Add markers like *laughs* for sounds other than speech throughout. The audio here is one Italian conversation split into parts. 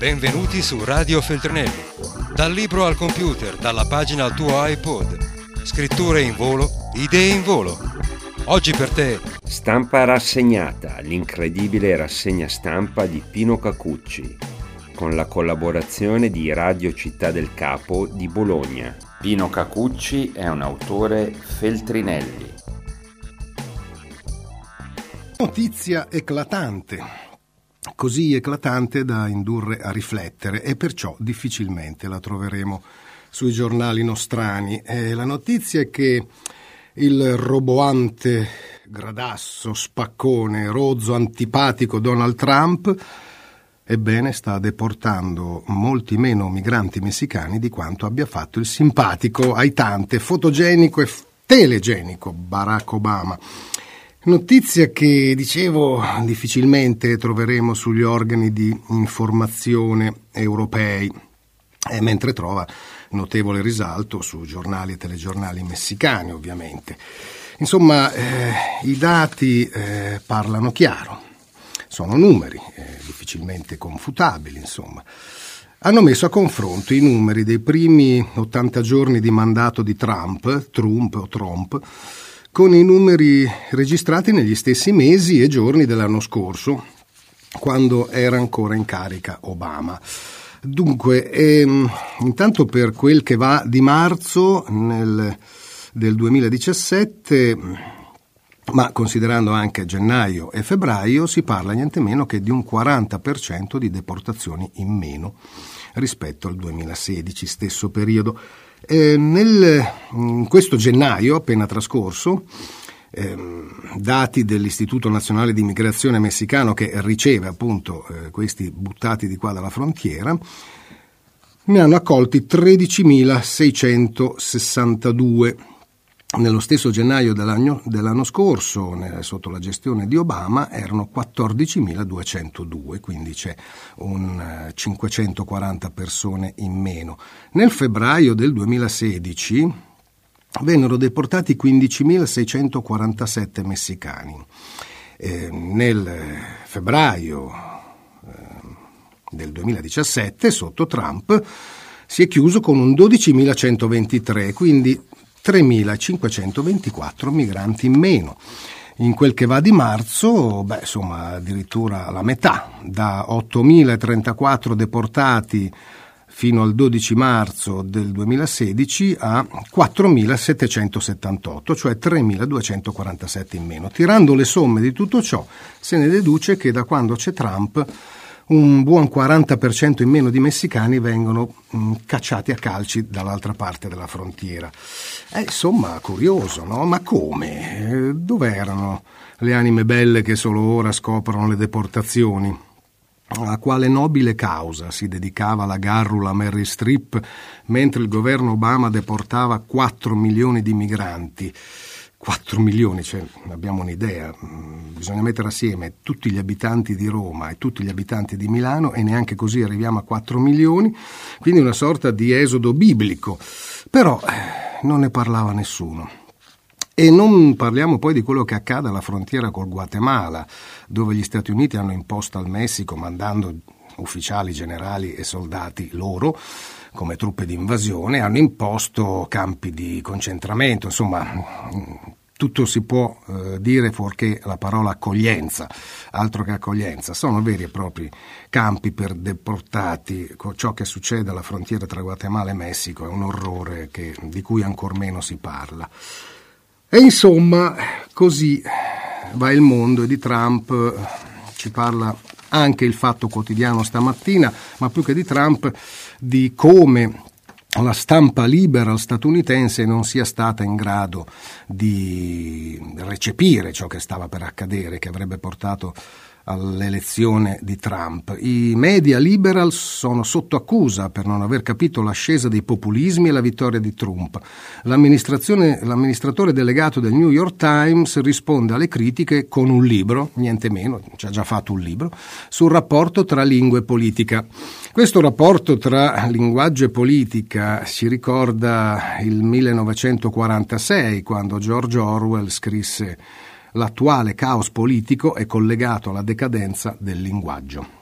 Benvenuti su Radio Feltrinelli. Dal libro al computer, dalla pagina al tuo iPod. Scritture in volo, idee in volo. Oggi per te. Stampa rassegnata, l'incredibile rassegna stampa di Pino Cacucci, con la collaborazione di Radio Città del Capo di Bologna. Pino Cacucci è un autore Feltrinelli. Notizia eclatante così eclatante da indurre a riflettere e perciò difficilmente la troveremo sui giornali nostrani. E la notizia è che il roboante, gradasso, spaccone, rozzo, antipatico Donald Trump ebbene sta deportando molti meno migranti messicani di quanto abbia fatto il simpatico, aitante, fotogenico e telegenico Barack Obama. Notizia che, dicevo, difficilmente troveremo sugli organi di informazione europei, mentre trova notevole risalto su giornali e telegiornali messicani, ovviamente. Insomma, eh, i dati eh, parlano chiaro, sono numeri, eh, difficilmente confutabili, insomma. Hanno messo a confronto i numeri dei primi 80 giorni di mandato di Trump, Trump o Trump, con i numeri registrati negli stessi mesi e giorni dell'anno scorso, quando era ancora in carica Obama. Dunque, ehm, intanto per quel che va di marzo nel, del 2017, ma considerando anche gennaio e febbraio, si parla niente meno che di un 40% di deportazioni in meno rispetto al 2016, stesso periodo. Eh, nel, in questo gennaio appena trascorso, eh, dati dell'Istituto Nazionale di Immigrazione messicano che riceve appunto eh, questi buttati di qua dalla frontiera, ne hanno accolti 13.662 nello stesso gennaio dell'anno, dell'anno scorso, sotto la gestione di Obama, erano 14.202, quindi c'è un 540 eh, persone in meno. Nel febbraio del 2016 vennero deportati 15.647 messicani. Eh, nel febbraio eh, del 2017, sotto Trump, si è chiuso con un 12.123, quindi 3.524 migranti in meno. In quel che va di marzo, beh, insomma, addirittura la metà, da 8.034 deportati fino al 12 marzo del 2016 a 4.778, cioè 3.247 in meno. Tirando le somme di tutto ciò, se ne deduce che da quando c'è Trump un buon 40% in meno di messicani vengono mh, mm, cacciati a calci dall'altra parte della frontiera. Eh, insomma, curioso, no? Ma come? Eh, dove erano le anime belle che solo ora scoprono le deportazioni? A quale nobile causa si dedicava la garrula Mary Strip mentre il governo Obama deportava 4 milioni di migranti? 4 milioni, cioè abbiamo un'idea, mm, bisogna mettere assieme tutti gli abitanti di Roma e tutti gli abitanti di Milano e neanche così arriviamo a 4 milioni, quindi una sorta di esodo biblico, però eh, non ne parlava nessuno. E non parliamo poi di quello che accade alla frontiera col Guatemala, dove gli Stati Uniti hanno imposto al Messico, mandando ufficiali, generali e soldati loro, come truppe di invasione, hanno imposto campi di concentramento, insomma tutto si può eh, dire fuorché la parola accoglienza, altro che accoglienza, sono veri e propri campi per deportati, ciò che succede alla frontiera tra Guatemala e Messico è un orrore che, di cui ancor meno si parla. E insomma, così va il mondo e di Trump ci parla anche il fatto quotidiano stamattina, ma più che di Trump, di come la stampa libera statunitense non sia stata in grado di recepire ciò che stava per accadere, che avrebbe portato all'elezione di Trump. I media liberal sono sotto accusa per non aver capito l'ascesa dei populismi e la vittoria di Trump. l'amministratore delegato del New York Times risponde alle critiche con un libro, niente meno, ci ha già fatto un libro, sul rapporto tra lingua e politica. Questo rapporto tra linguaggio e politica si ricorda il 1946, quando George Orwell scrisse L'attuale caos politico è collegato alla decadenza del linguaggio.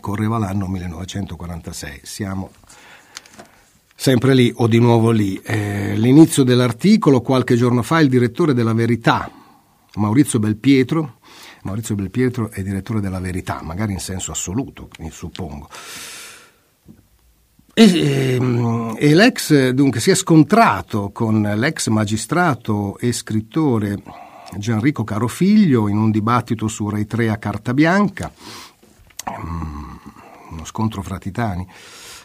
correva l'anno 1946. Siamo sempre lì o di nuovo lì. Eh, l'inizio dell'articolo, qualche giorno fa, il direttore della Verità, Maurizio Belpietro, Maurizio Belpietro è direttore della Verità, magari in senso assoluto, suppongo. E, e, ehm, e, l'ex dunque si è scontrato con l'ex magistrato e scrittore Gianrico Carofiglio in un dibattito su Rai 3 a carta bianca, um, uno scontro fra titani.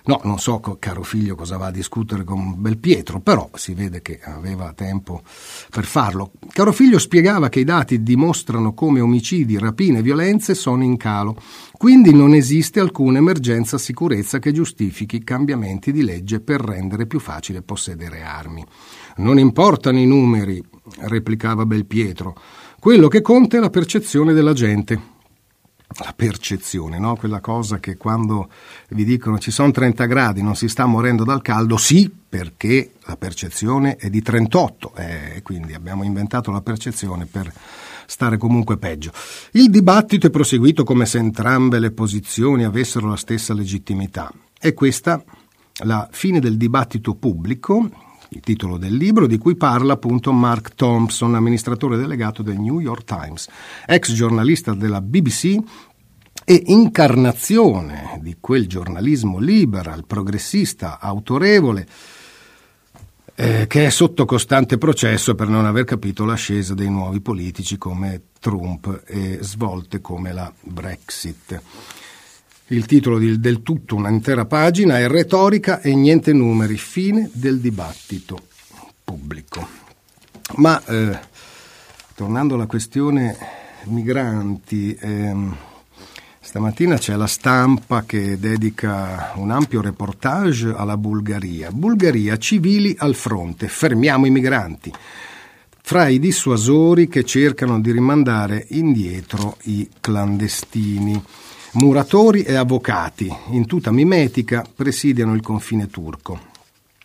No, non so, caro figlio, cosa va a discutere con Belpietro, però si vede che aveva tempo per farlo. Caro figlio spiegava che i dati dimostrano come omicidi, rapine e violenze sono in calo, quindi non esiste alcuna emergenza sicurezza che giustifichi cambiamenti di legge per rendere più facile possedere armi. Non importano i numeri, replicava Belpietro, quello che conta è la percezione della gente la percezione, no? quella cosa che quando vi dicono ci sono 30 gradi, non si sta morendo dal caldo, sì, perché la percezione è di 38, eh, quindi abbiamo inventato la percezione per stare comunque peggio. Il dibattito è proseguito come se entrambe le posizioni avessero la stessa legittimità. È questa la fine del dibattito pubblico, il titolo del libro di cui parla appunto Mark Thompson, amministratore delegato del New York Times, ex giornalista della BBC e incarnazione di quel giornalismo liberal, progressista, autorevole, eh, che è sotto costante processo per non aver capito l'ascesa dei nuovi politici come Trump e svolte come la Brexit. Il titolo del tutto, un'intera pagina, è Retorica e niente numeri, fine del dibattito pubblico. Ma eh, tornando alla questione migranti, ehm, stamattina c'è la stampa che dedica un ampio reportage alla Bulgaria. Bulgaria, civili al fronte, fermiamo i migranti fra i dissuasori che cercano di rimandare indietro i clandestini. Muratori e avvocati, in tutta mimetica, presidiano il confine turco.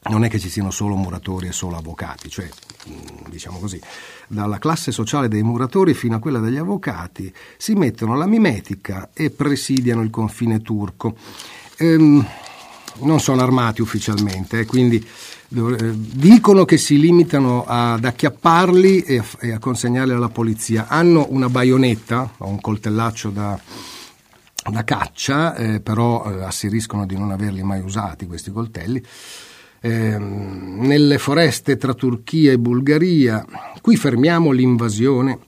Non è che ci siano solo muratori e solo avvocati, cioè, mm, diciamo così, dalla classe sociale dei muratori fino a quella degli avvocati si mettono alla mimetica e presidiano il confine turco. Ehm, non sono armati ufficialmente, eh, quindi eh, dicono che si limitano ad acchiapparli e a, e a consegnarli alla polizia. Hanno una baionetta o un coltellaccio da da caccia, eh, però eh, asseriscono di non averli mai usati questi coltelli. Eh, nelle foreste tra Turchia e Bulgaria, qui fermiamo l'invasione.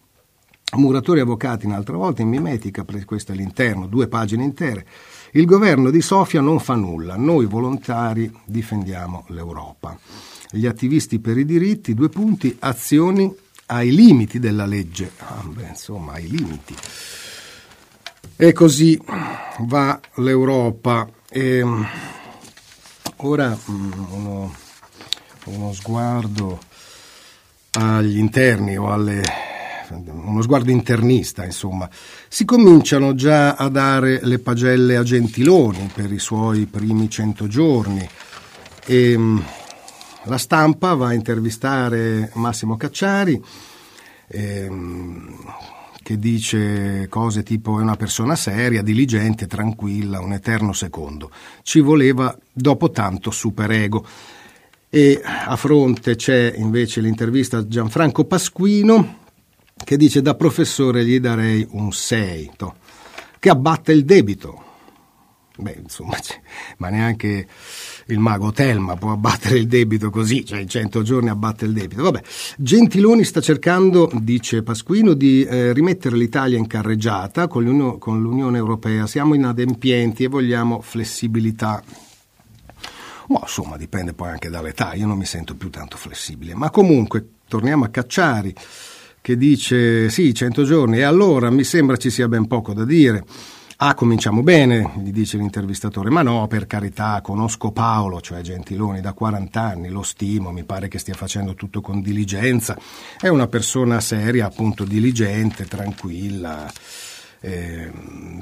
Muratori avvocati un'altra volta in mimetica, questo è l'interno, due pagine intere. Il governo di Sofia non fa nulla, noi volontari difendiamo l'Europa. Gli attivisti per i diritti, due punti, azioni ai limiti della legge. Ah, beh, insomma, ai limiti. E così va l'Europa. E ora mm, uno, uno sguardo agli interni o alle uno sguardo internista, insomma. Si cominciano già a dare le pagelle a Gentiloni per i suoi primi cento giorni e mm, la stampa va a intervistare Massimo Cacciari. E, mm, che dice cose tipo è una persona seria, diligente, tranquilla, un eterno secondo. Ci voleva dopo tanto superego. E a fronte c'è invece l'intervista a Gianfranco Pasquino che dice da professore gli darei un 6, che abbatte il debito. Beh, insomma, *laughs* ma neanche il mago Telma può abbattere il debito così, cioè in 100 giorni abbatte il debito. Vabbè, Gentiloni sta cercando, dice Pasquino, di eh, rimettere l'Italia in carreggiata con l'Unione, con l'Unione Europea. Siamo inadempienti e vogliamo flessibilità. Ma insomma, dipende poi anche dall'età, io non mi sento più tanto flessibile. Ma comunque, torniamo a Cacciari, che dice sì, 100 giorni, e allora mi sembra ci sia ben poco da dire. Ah, cominciamo bene, gli dice l'intervistatore. Ma no, per carità, conosco Paolo, cioè Gentiloni, da 40 anni, lo stimo, mi pare che stia facendo tutto con diligenza. È una persona seria, appunto diligente, tranquilla. Eh,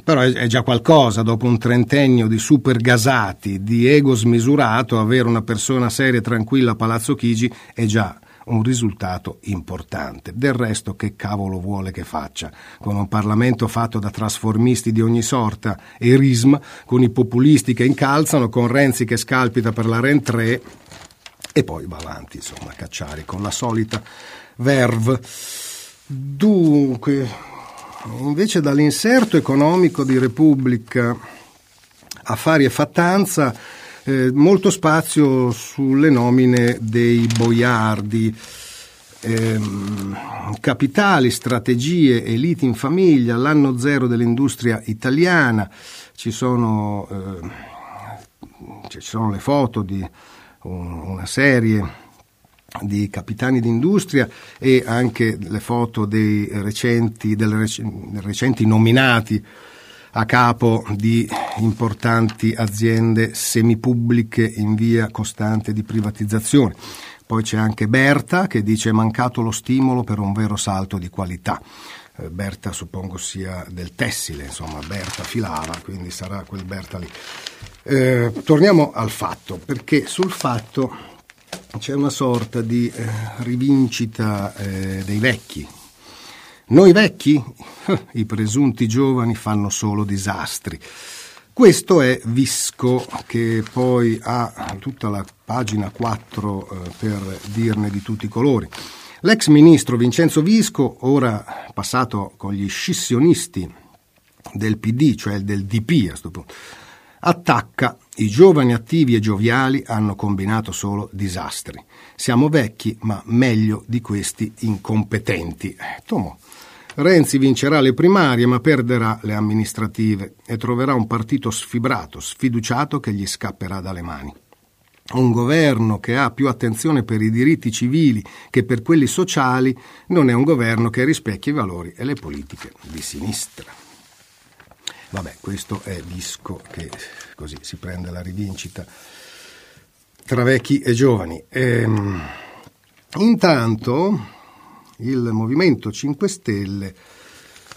però è, già qualcosa dopo un trentennio di super gasati, di ego smisurato, avere una persona seria e tranquilla a Palazzo Chigi è già un risultato importante. Del resto che cavolo vuole che faccia? Con un Parlamento fatto da trasformisti di ogni sorta e risma, con i populisti che incalzano, con Renzi che scalpita per la Ren 3 e poi va avanti, insomma, a cacciare con la solita verve. Dunque, invece dall'inserto economico di Repubblica Affari e Fattanza, eh, molto spazio sulle nomine dei boiardi. Eh, capitali, strategie, elite in famiglia, l'anno zero dell'industria italiana, ci sono, eh, ci sono le foto di una serie di capitani d'industria e anche le foto dei recenti, delle recenti nominati a capo di importanti aziende semipubbliche in via costante di privatizzazione. Poi c'è anche Berta che dice è mancato lo stimolo per un vero salto di qualità. Eh, Berta suppongo sia del tessile, insomma Berta filava, quindi sarà quel Berta lì. Eh, torniamo al fatto, perché sul fatto c'è una sorta di eh, rivincita eh, dei vecchi, noi vecchi, i presunti giovani, fanno solo disastri. Questo è Visco che poi ha tutta la pagina 4 eh, per dirne di tutti i colori. L'ex ministro Vincenzo Visco, ora passato con gli scissionisti del PD, cioè del DP a questo punto, attacca i giovani attivi e gioviali hanno combinato solo disastri. Siamo vecchi, ma meglio di questi incompetenti. Eh, Tomo, Renzi vincerà le primarie ma perderà le amministrative e troverà un partito sfibrato, sfiduciato che gli scapperà dalle mani. Un governo che ha più attenzione per i diritti civili che per quelli sociali non è un governo che rispecchia i valori e le politiche di sinistra. Vabbè, questo è Visco che così si prende la rivincita tra vecchi e giovani. Ehm, intanto il Movimento 5 Stelle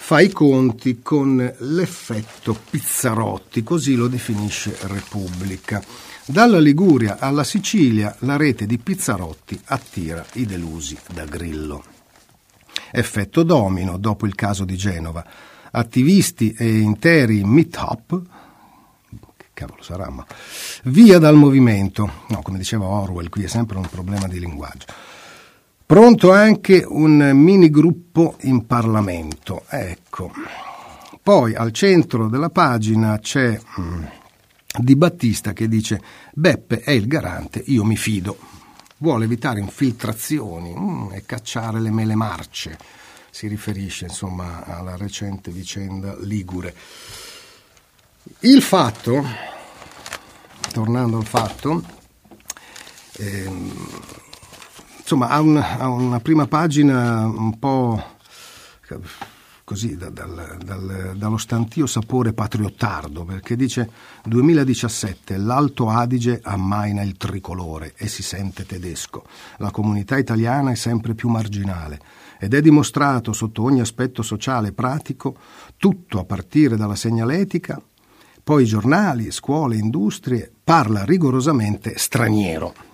fa i conti con l'effetto Pizzarotti, così lo definisce Repubblica. Dalla Liguria alla Sicilia la rete di Pizzarotti attira i delusi da Grillo. Effetto domino dopo il caso di Genova. Attivisti e interi meet-up che cavolo sarà, ma via dal movimento. No, come diceva Orwell, qui è sempre un problema di linguaggio. Pronto anche un mini gruppo in Parlamento. Ecco. Poi al centro della pagina c'è mm, Di Battista che dice Beppe è il garante, io mi fido. Vuole evitare infiltrazioni mm, e cacciare le mele marce. Si riferisce insomma alla recente vicenda Ligure. Il fatto, tornando al fatto, ehm, insomma, ha, un, ha, una prima pagina un po' così da, dal, dal, dallo stantio sapore patriottardo, perché dice 2017 l'Alto Adige ammaina il tricolore e si sente tedesco. La comunità italiana è sempre più marginale ed è dimostrato sotto ogni aspetto sociale e pratico, tutto a partire dalla segnaletica, poi giornali, scuole, industrie, parla rigorosamente straniero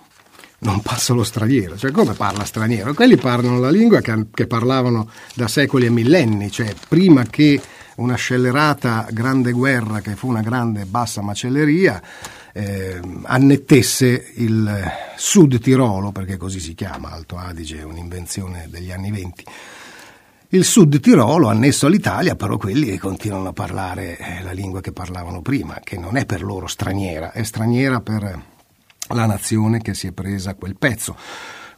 non passa lo straniero. Cioè, come parla straniero? Quelli parlano la lingua che, che parlavano da secoli e millenni, cioè prima che una scellerata grande guerra, che fu una grande bassa macelleria, eh, annettesse il Sud Tirolo, perché così si chiama, Alto Adige è un'invenzione degli anni venti. Il Sud Tirolo annesso all'Italia, però quelli continuano a parlare eh, la lingua che parlavano prima, che non è per loro straniera, è straniera per la nazione che si è presa quel pezzo.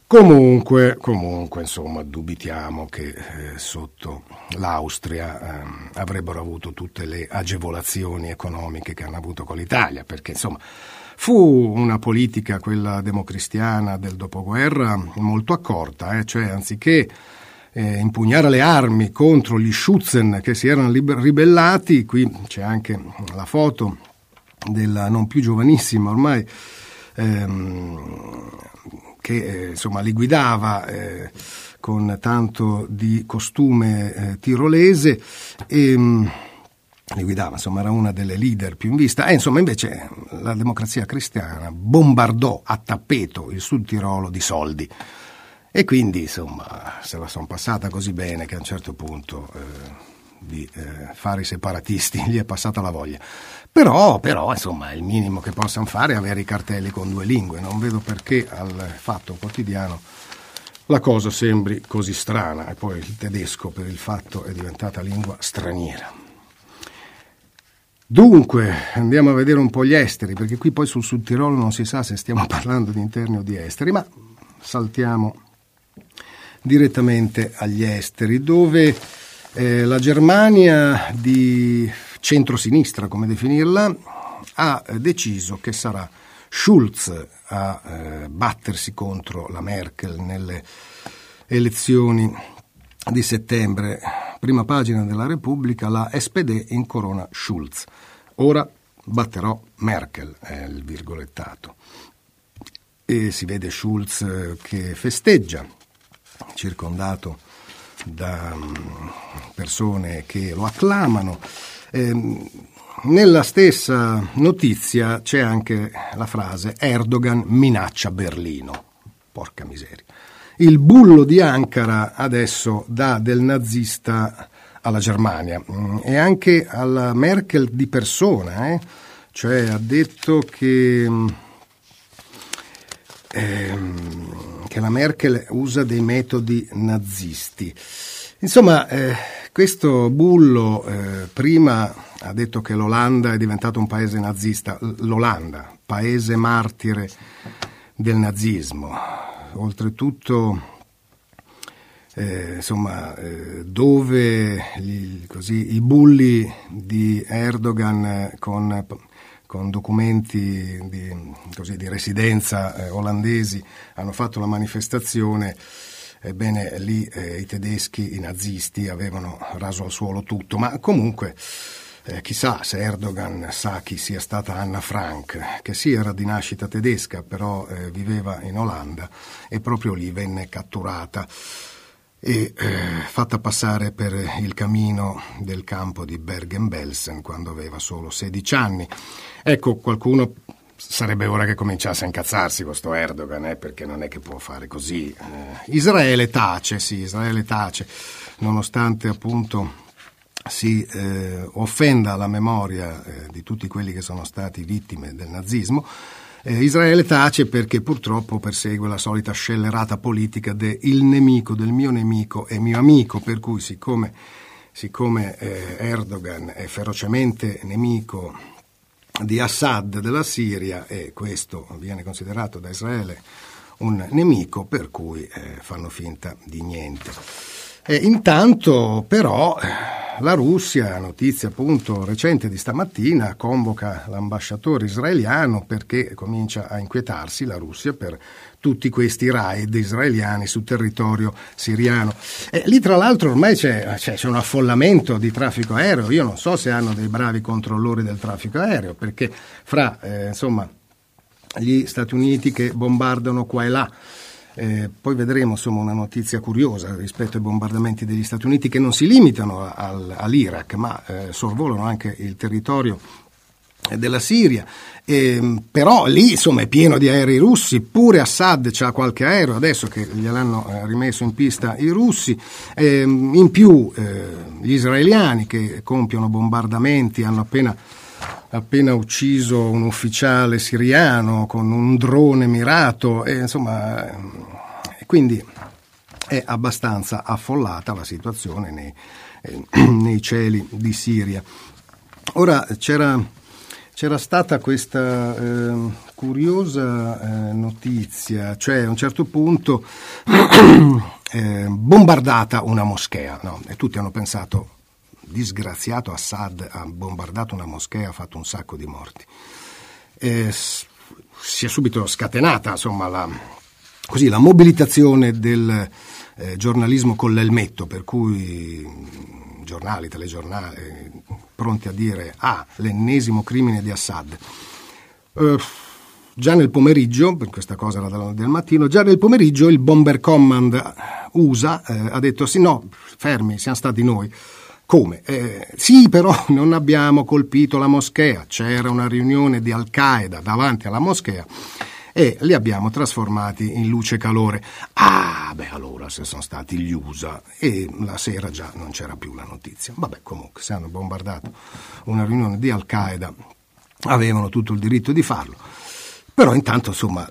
Comunque, comunque, insomma, dubitiamo che eh, sotto l'Austria eh, avrebbero avuto tutte le agevolazioni economiche che hanno avuto con l'Italia, perché insomma fu una politica, quella democristiana del dopoguerra, molto accorta, eh, cioè anziché eh, impugnare le armi contro gli Schutzen che si erano liber- ribellati, qui c'è anche la foto della non più giovanissima ormai ehm, che eh, insomma li guidava eh, con tanto di costume eh, tirolese e ehm, li guidava, insomma era una delle leader più in vista. E insomma invece la democrazia cristiana bombardò a tappeto il Sud Tirolo di soldi. E quindi, insomma, se la sono passata così bene che a un certo punto eh, di eh, fare i separatisti *laughs* gli è passata la voglia. Però, però, insomma, il minimo che possano fare è avere i cartelli con due lingue. Non vedo perché al fatto quotidiano la cosa sembri così strana. E poi il tedesco, per il fatto, è diventata lingua straniera. Dunque, andiamo a vedere un po' gli esteri, perché qui poi sul Sud Tirolo non si sa se stiamo *laughs* parlando di interni o di esteri, ma saltiamo direttamente agli esteri, dove eh, la Germania di centrosinistra, come definirla, ha deciso che sarà Schulz a eh, battersi contro la Merkel nelle elezioni di settembre. Prima pagina della Repubblica, la SPD incorona Schulz. Ora batterò Merkel, è il virgolettato. E si vede Schulz che festeggia, circondato da mm, persone che lo acclamano. Eh, nella stessa notizia c'è anche la frase Erdogan minaccia Berlino. Porca miseria. Il bullo di Ankara adesso dà del nazista alla Germania mm, e anche alla Merkel di persona, eh? cioè ha detto che, mm, ehm, che la Merkel usa dei metodi nazisti. Insomma, eh, questo bullo eh, prima ha detto che l'Olanda è diventato un paese nazista, l'Olanda, paese martire del nazismo. Oltretutto, eh, insomma, eh, dove gli, così, i bulli di Erdogan eh, con, con documenti di, così, di residenza eh, olandesi hanno fatto la manifestazione, Ebbene, lì eh, i tedeschi, i nazisti, avevano raso al suolo tutto, ma comunque eh, chissà se Erdogan sa chi sia stata Anna Frank, che sì era di nascita tedesca, però eh, viveva in Olanda e proprio lì venne catturata e eh, fatta passare per il camino del campo di Bergen-Belsen quando aveva solo 16 anni. Ecco, qualcuno sarebbe ora che cominciasse a incazzarsi questo Erdogan, eh, perché non è che può fare così. Eh, Israele tace, sì, Israele tace, nonostante appunto si eh, offenda la memoria eh, di tutti quelli che sono stati vittime del nazismo. Eh, Israele tace perché purtroppo persegue la solita scellerata politica del nemico del mio nemico è mio amico, per cui siccome, siccome eh, Erdogan è ferocemente nemico di Assad della Siria e questo viene considerato da Israele un nemico per cui eh, fanno finta di niente. E intanto però la Russia, notizia appunto recente di stamattina, convoca l'ambasciatore israeliano perché comincia a inquietarsi la Russia per tutti questi raid israeliani sul territorio siriano. E lì tra l'altro ormai c'è, c'è, c'è, un affollamento di traffico aereo, io non so se hanno dei bravi controllori del traffico aereo, perché fra eh, insomma, gli Stati Uniti che bombardano qua e là, eh, poi vedremo insomma, una notizia curiosa rispetto ai bombardamenti degli Stati Uniti che non si limitano al, all'Iraq, ma eh, sorvolano anche il territorio della Siria, eh, però lì insomma è pieno di aerei russi, pure Assad ha qualche aereo adesso che gliel'hanno eh, rimesso in pista i russi, eh, in più eh, gli israeliani che compiono bombardamenti hanno appena, appena, ucciso un ufficiale siriano con un drone mirato, e, insomma, quindi è abbastanza affollata la situazione nei, eh, *clears throat* nei cieli di Siria. Ora c'era c'era stata questa eh, curiosa eh, notizia, cioè a un certo punto *clears throat* eh, bombardata una moschea, no? e tutti hanno pensato, disgraziato Assad ha bombardato una moschea, ha fatto un sacco di morti. si è subito scatenata insomma, la, così, la mobilitazione del eh, giornalismo con l'elmetto, per cui giornali, telegiornali, pronti a dire ah, l'ennesimo crimine di Assad. Uh, già nel pomeriggio, questa cosa era del mattino, già nel pomeriggio il Bomber Command USA eh, ha detto sì, no, fermi, siamo stati noi. Come? Eh, sì, però *laughs* non abbiamo colpito la moschea, c'era una riunione di Al-Qaeda davanti alla moschea e li abbiamo trasformati in luce e calore. Ah, beh, allora se sono stati gli USA e la sera già non c'era più la notizia. Vabbè, comunque, se hanno bombardato una riunione di Al-Qaeda avevano tutto il diritto di farlo. Però intanto, insomma,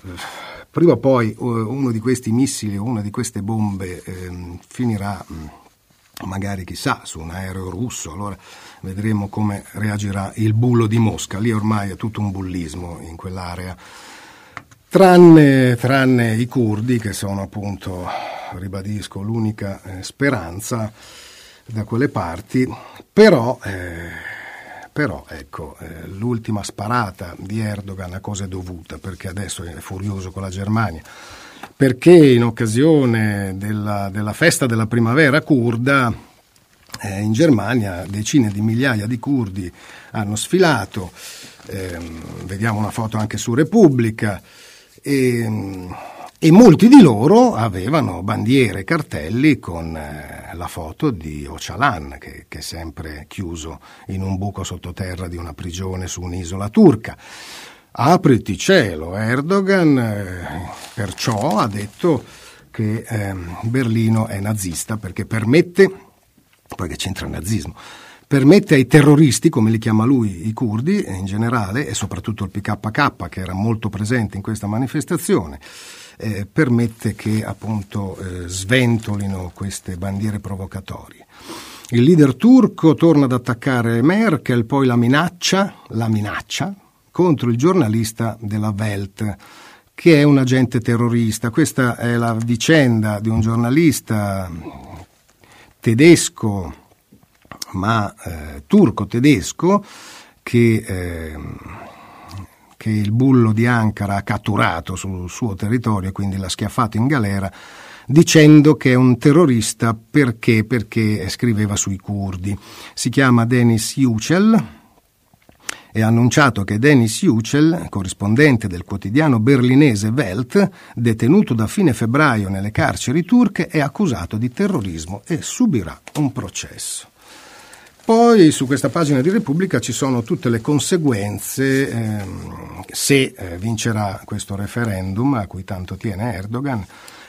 prima o poi uno di questi missili o una di queste bombe eh, finirà magari chissà su un aereo russo, allora vedremo come reagirà il bullo di Mosca, lì ormai è tutto un bullismo in quell'area, tranne, tranne i curdi che sono appunto, ribadisco, l'unica eh, speranza da quelle parti, però, eh, però ecco, eh, l'ultima sparata di Erdogan a cosa è dovuta, perché adesso è furioso con la Germania. Perché in occasione della, della festa della primavera kurda eh, in Germania decine di migliaia di curdi hanno sfilato, eh, vediamo una foto anche su Repubblica, e, e, molti di loro avevano bandiere e cartelli con eh, la foto di Ocalan, che, che è sempre chiuso in un buco sottoterra di una prigione su un'isola turca. Apriti cielo, Erdogan eh, perciò ha detto che eh, Berlino è nazista perché permette, poi che c'entra il nazismo, permette ai terroristi, come li chiama lui, i curdi in generale, e soprattutto il PKK che era molto presente in questa manifestazione, eh, permette che appunto eh, sventolino queste bandiere provocatorie. Il leader turco torna ad attaccare Merkel, poi la minaccia, la minaccia, contro il giornalista della Welt, che è un agente terrorista. Questa è la vicenda di un giornalista tedesco, ma eh, turco-tedesco, che, eh, che il bullo di Ankara ha catturato sul suo territorio quindi l'ha schiaffato in galera dicendo che è un terrorista perché, perché scriveva sui curdi. Si chiama Denis Yücel, e ha annunciato che Denis Yücel, corrispondente del quotidiano berlinese Welt, detenuto da fine febbraio nelle carceri turche, è accusato di terrorismo e subirà un processo. Poi su questa pagina di Repubblica ci sono tutte le conseguenze ehm, se eh, vincerà questo referendum a cui tanto tiene Erdogan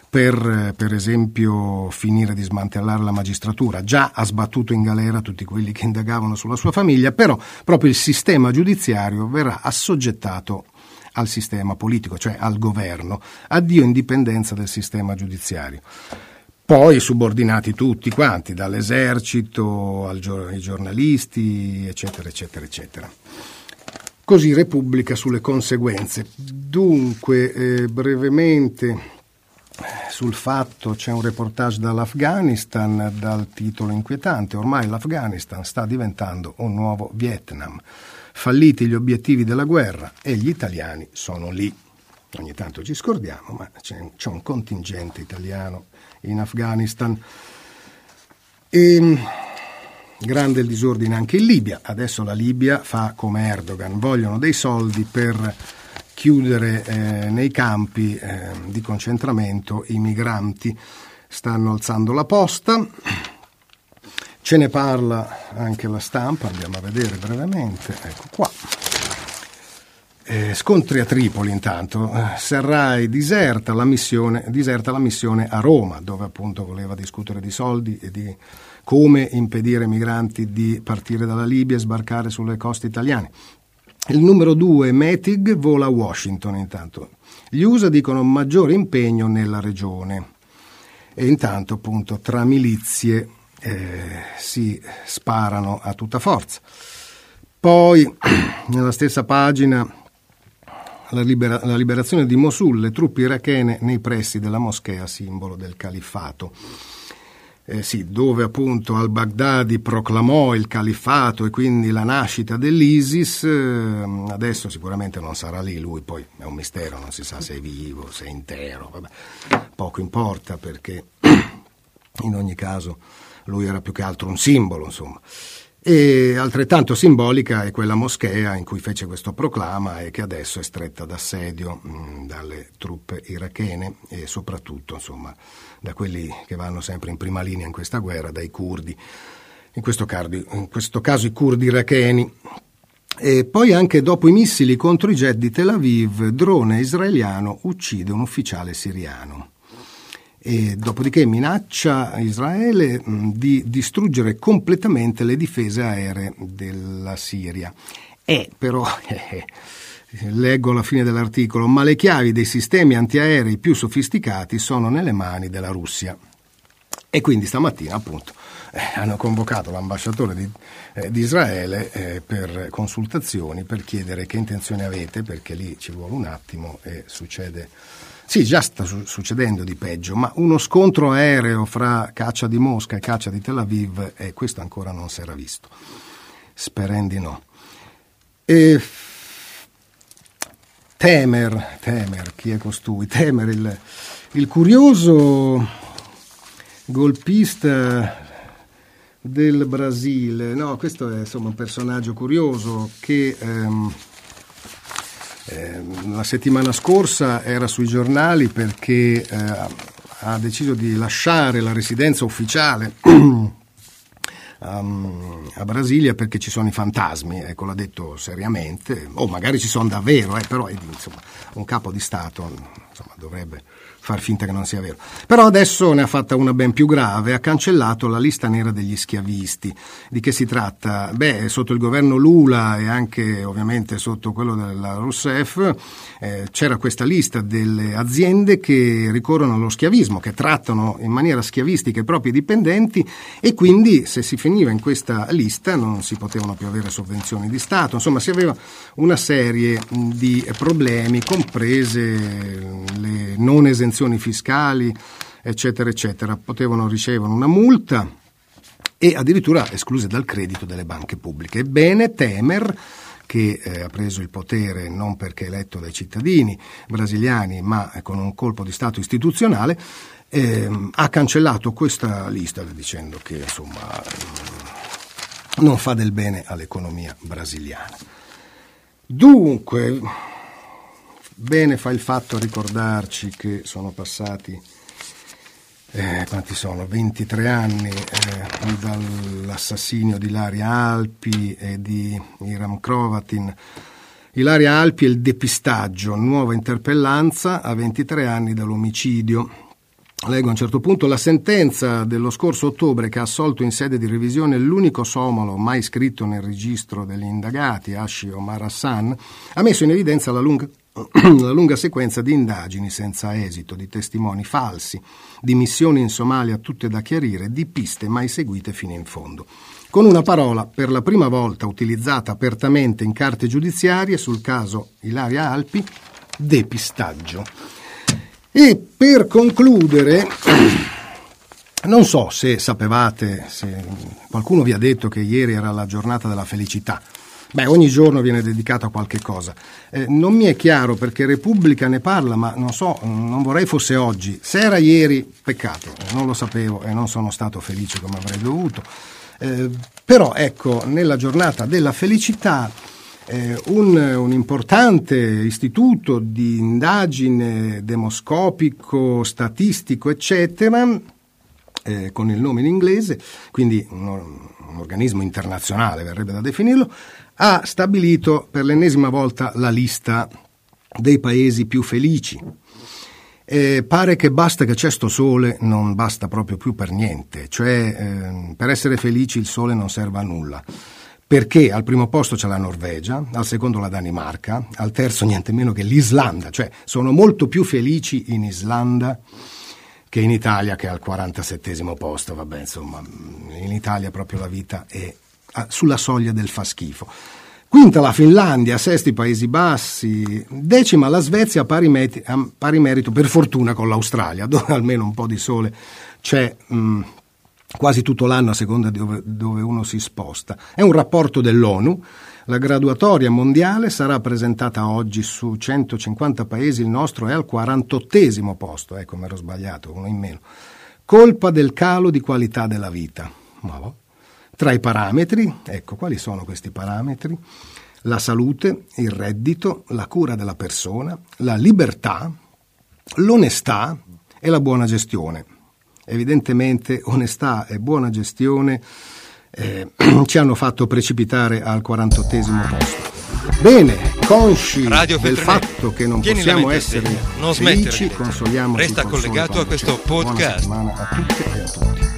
per, per esempio, finire di smantellare la magistratura. Già ha sbattuto in galera tutti quelli che indagavano sulla sua famiglia, però proprio il sistema giudiziario verrà assoggettato al sistema politico, cioè al governo. Addio indipendenza del sistema giudiziario. Poi subordinati tutti quanti, dall'esercito ai giornalisti, eccetera, eccetera, eccetera. Così Repubblica sulle conseguenze. Dunque, eh, brevemente sul fatto c'è un reportage dall'Afghanistan dal titolo inquietante, ormai l'Afghanistan sta diventando un nuovo Vietnam, falliti gli obiettivi della guerra e gli italiani sono lì. Ogni tanto ci scordiamo, ma c'è, c'è un contingente italiano in Afghanistan. E, ehm, grande il disordine anche in Libia, adesso la Libia fa come Erdogan, vogliono dei soldi per chiudere eh, nei campi eh, di concentramento i migranti. Stanno alzando la posta, ce ne parla anche la stampa, andiamo a vedere brevemente, ecco qua. Eh, scontri a Tripoli intanto, eh, Serrai diserta la, missione, diserta la missione a Roma, dove appunto voleva discutere di soldi e di come impedire ai migranti di partire dalla Libia e sbarcare sulle coste italiane. Il numero 2, Metig, vola a Washington intanto. Gli USA dicono maggiore impegno nella regione. E intanto appunto tra milizie eh, si sparano a tutta forza. Poi *clears throat* nella stessa pagina la, libera- la liberazione di Mosul, le truppe irachene nei pressi della moschea, simbolo del califfato eh, sì, dove appunto al-Baghdadi proclamò il califfato e quindi la nascita dell'ISIS, eh, adesso sicuramente non sarà lì, lui poi è un mistero, non si sa se è vivo, se è intero, vabbè, poco importa perché *clears throat* in ogni caso lui era più che altro un simbolo, insomma. E altrettanto simbolica è quella moschea in cui fece questo proclama e che adesso è stretta d'assedio mh, dalle truppe irachene e soprattutto, insomma, da quelli che vanno sempre in prima linea in questa guerra, dai curdi, in in questo caso i curdi iracheni. E poi anche dopo i missili contro i jet di Tel Aviv, drone israeliano uccide un ufficiale siriano. E dopodiché minaccia Israele di distruggere completamente le difese aeree della Siria. E però, *laughs* eh, leggo alla fine dell'articolo, ma le chiavi dei sistemi antiaerei più sofisticati sono nelle mani della Russia. E quindi stamattina appunto hanno convocato l'ambasciatore di, eh, di Israele eh, per consultazioni per chiedere che intenzioni avete, perché lì ci vuole un attimo e succede. Sì, già sta su- succedendo di peggio, ma uno scontro aereo fra caccia di Mosca e caccia di Tel Aviv, e questo ancora non si era visto. Sperendi no. E Temer, Temer, chi è costui? Temer, il, il curioso golpista del Brasile. No, questo è insomma un personaggio curioso che ehm, ehm, la settimana scorsa era sui giornali perché eh, ha deciso di lasciare la residenza ufficiale um, *clears throat* a Brasilia perché ci sono i fantasmi, ecco l'ha detto seriamente, o magari ci sono davvero, eh, però insomma, un capo di Stato insomma, dovrebbe far finta che non sia vero. Però adesso ne ha fatta una ben più grave, ha cancellato la lista nera degli schiavisti. Di che si tratta? Beh, sotto il governo Lula e anche ovviamente sotto quello della Rousseff eh, c'era questa lista delle aziende che ricorrono allo schiavismo, che trattano in maniera schiavistica i propri dipendenti e quindi se si finiva in questa lista non si potevano più avere sovvenzioni di Stato, insomma si aveva una serie di problemi, comprese le non esenzioni esenzioni fiscali, eccetera, eccetera, potevano ricevere una multa e addirittura escluse dal credito delle banche pubbliche. Ebbene, Temer che eh, ha preso il potere non perché eletto dai cittadini brasiliani, ma con un colpo di Stato istituzionale, eh, ha cancellato questa lista dicendo che insomma non fa del bene all'economia brasiliana. Dunque, Bene fa il fatto a ricordarci che sono passati eh, quanti sono? 23 anni eh, dall'assassinio di Ilaria Alpi e di Iram Krovatin. Ilaria Alpi e il depistaggio, nuova interpellanza a 23 anni dall'omicidio. Leggo a un certo punto la sentenza dello scorso ottobre che ha assolto in sede di revisione l'unico somalo mai scritto nel registro degli indagati, Ashi Omar Hassan, ha messo in evidenza la lunga *clears throat* la lunga sequenza di indagini senza esito, di testimoni falsi, di missioni in Somalia tutte da chiarire, di piste mai seguite fino in fondo. Con una parola per la prima volta utilizzata apertamente in carte giudiziarie sul caso Ilaria Alpi, depistaggio. E per concludere, *clears throat* non so se sapevate, se qualcuno vi ha detto che ieri era la giornata della felicità. Beh, ogni giorno viene dedicato a qualche cosa. Eh, non mi è chiaro perché Repubblica ne parla, ma non so, non vorrei fosse oggi. Se era ieri, peccato, non lo sapevo e non sono stato felice come avrei dovuto. Eh, però ecco, nella giornata della felicità eh, un, un, importante istituto di indagine demoscopico, statistico, eccetera, eh, con il nome in inglese, quindi un, un organismo internazionale verrebbe da definirlo, ha stabilito per l'ennesima volta la lista dei paesi più felici. E pare che basta che c'è sto sole, non basta proprio più per niente, cioè eh, per essere felici il sole non serve a nulla. Perché al primo posto c'è la Norvegia, al secondo la Danimarca, al terzo niente meno che l'Islanda, cioè sono molto più felici in Islanda che in Italia che è al 47 posto, vabbè insomma in Italia proprio la vita è sulla soglia del fa schifo. Quinta la Finlandia, sesti i Paesi Bassi, decima la Svezia, pari, met- pari merito per fortuna con l'Australia, *laughs* dove almeno un po' di sole c'è mh, quasi tutto l'anno a seconda di dove, dove uno si sposta. È un rapporto dell'ONU. La graduatoria mondiale sarà presentata oggi su 150 paesi, il nostro è al 48 posto, ecco mi ero sbagliato, uno in meno. Colpa del calo di qualità della vita. Ma. Tra i parametri, ecco quali sono questi parametri? La salute, il reddito, la cura della persona, la libertà, l'onestà e la buona gestione. Evidentemente onestà e buona gestione eh, *clears throat* ci hanno fatto precipitare al 48 posto. Bene, consci Radio del Feltrinelli. fatto che non Tieni possiamo essere non felici, consoliamoci Resta collegato a questo c'è. Buona podcast. settimana a tutte e a tutti.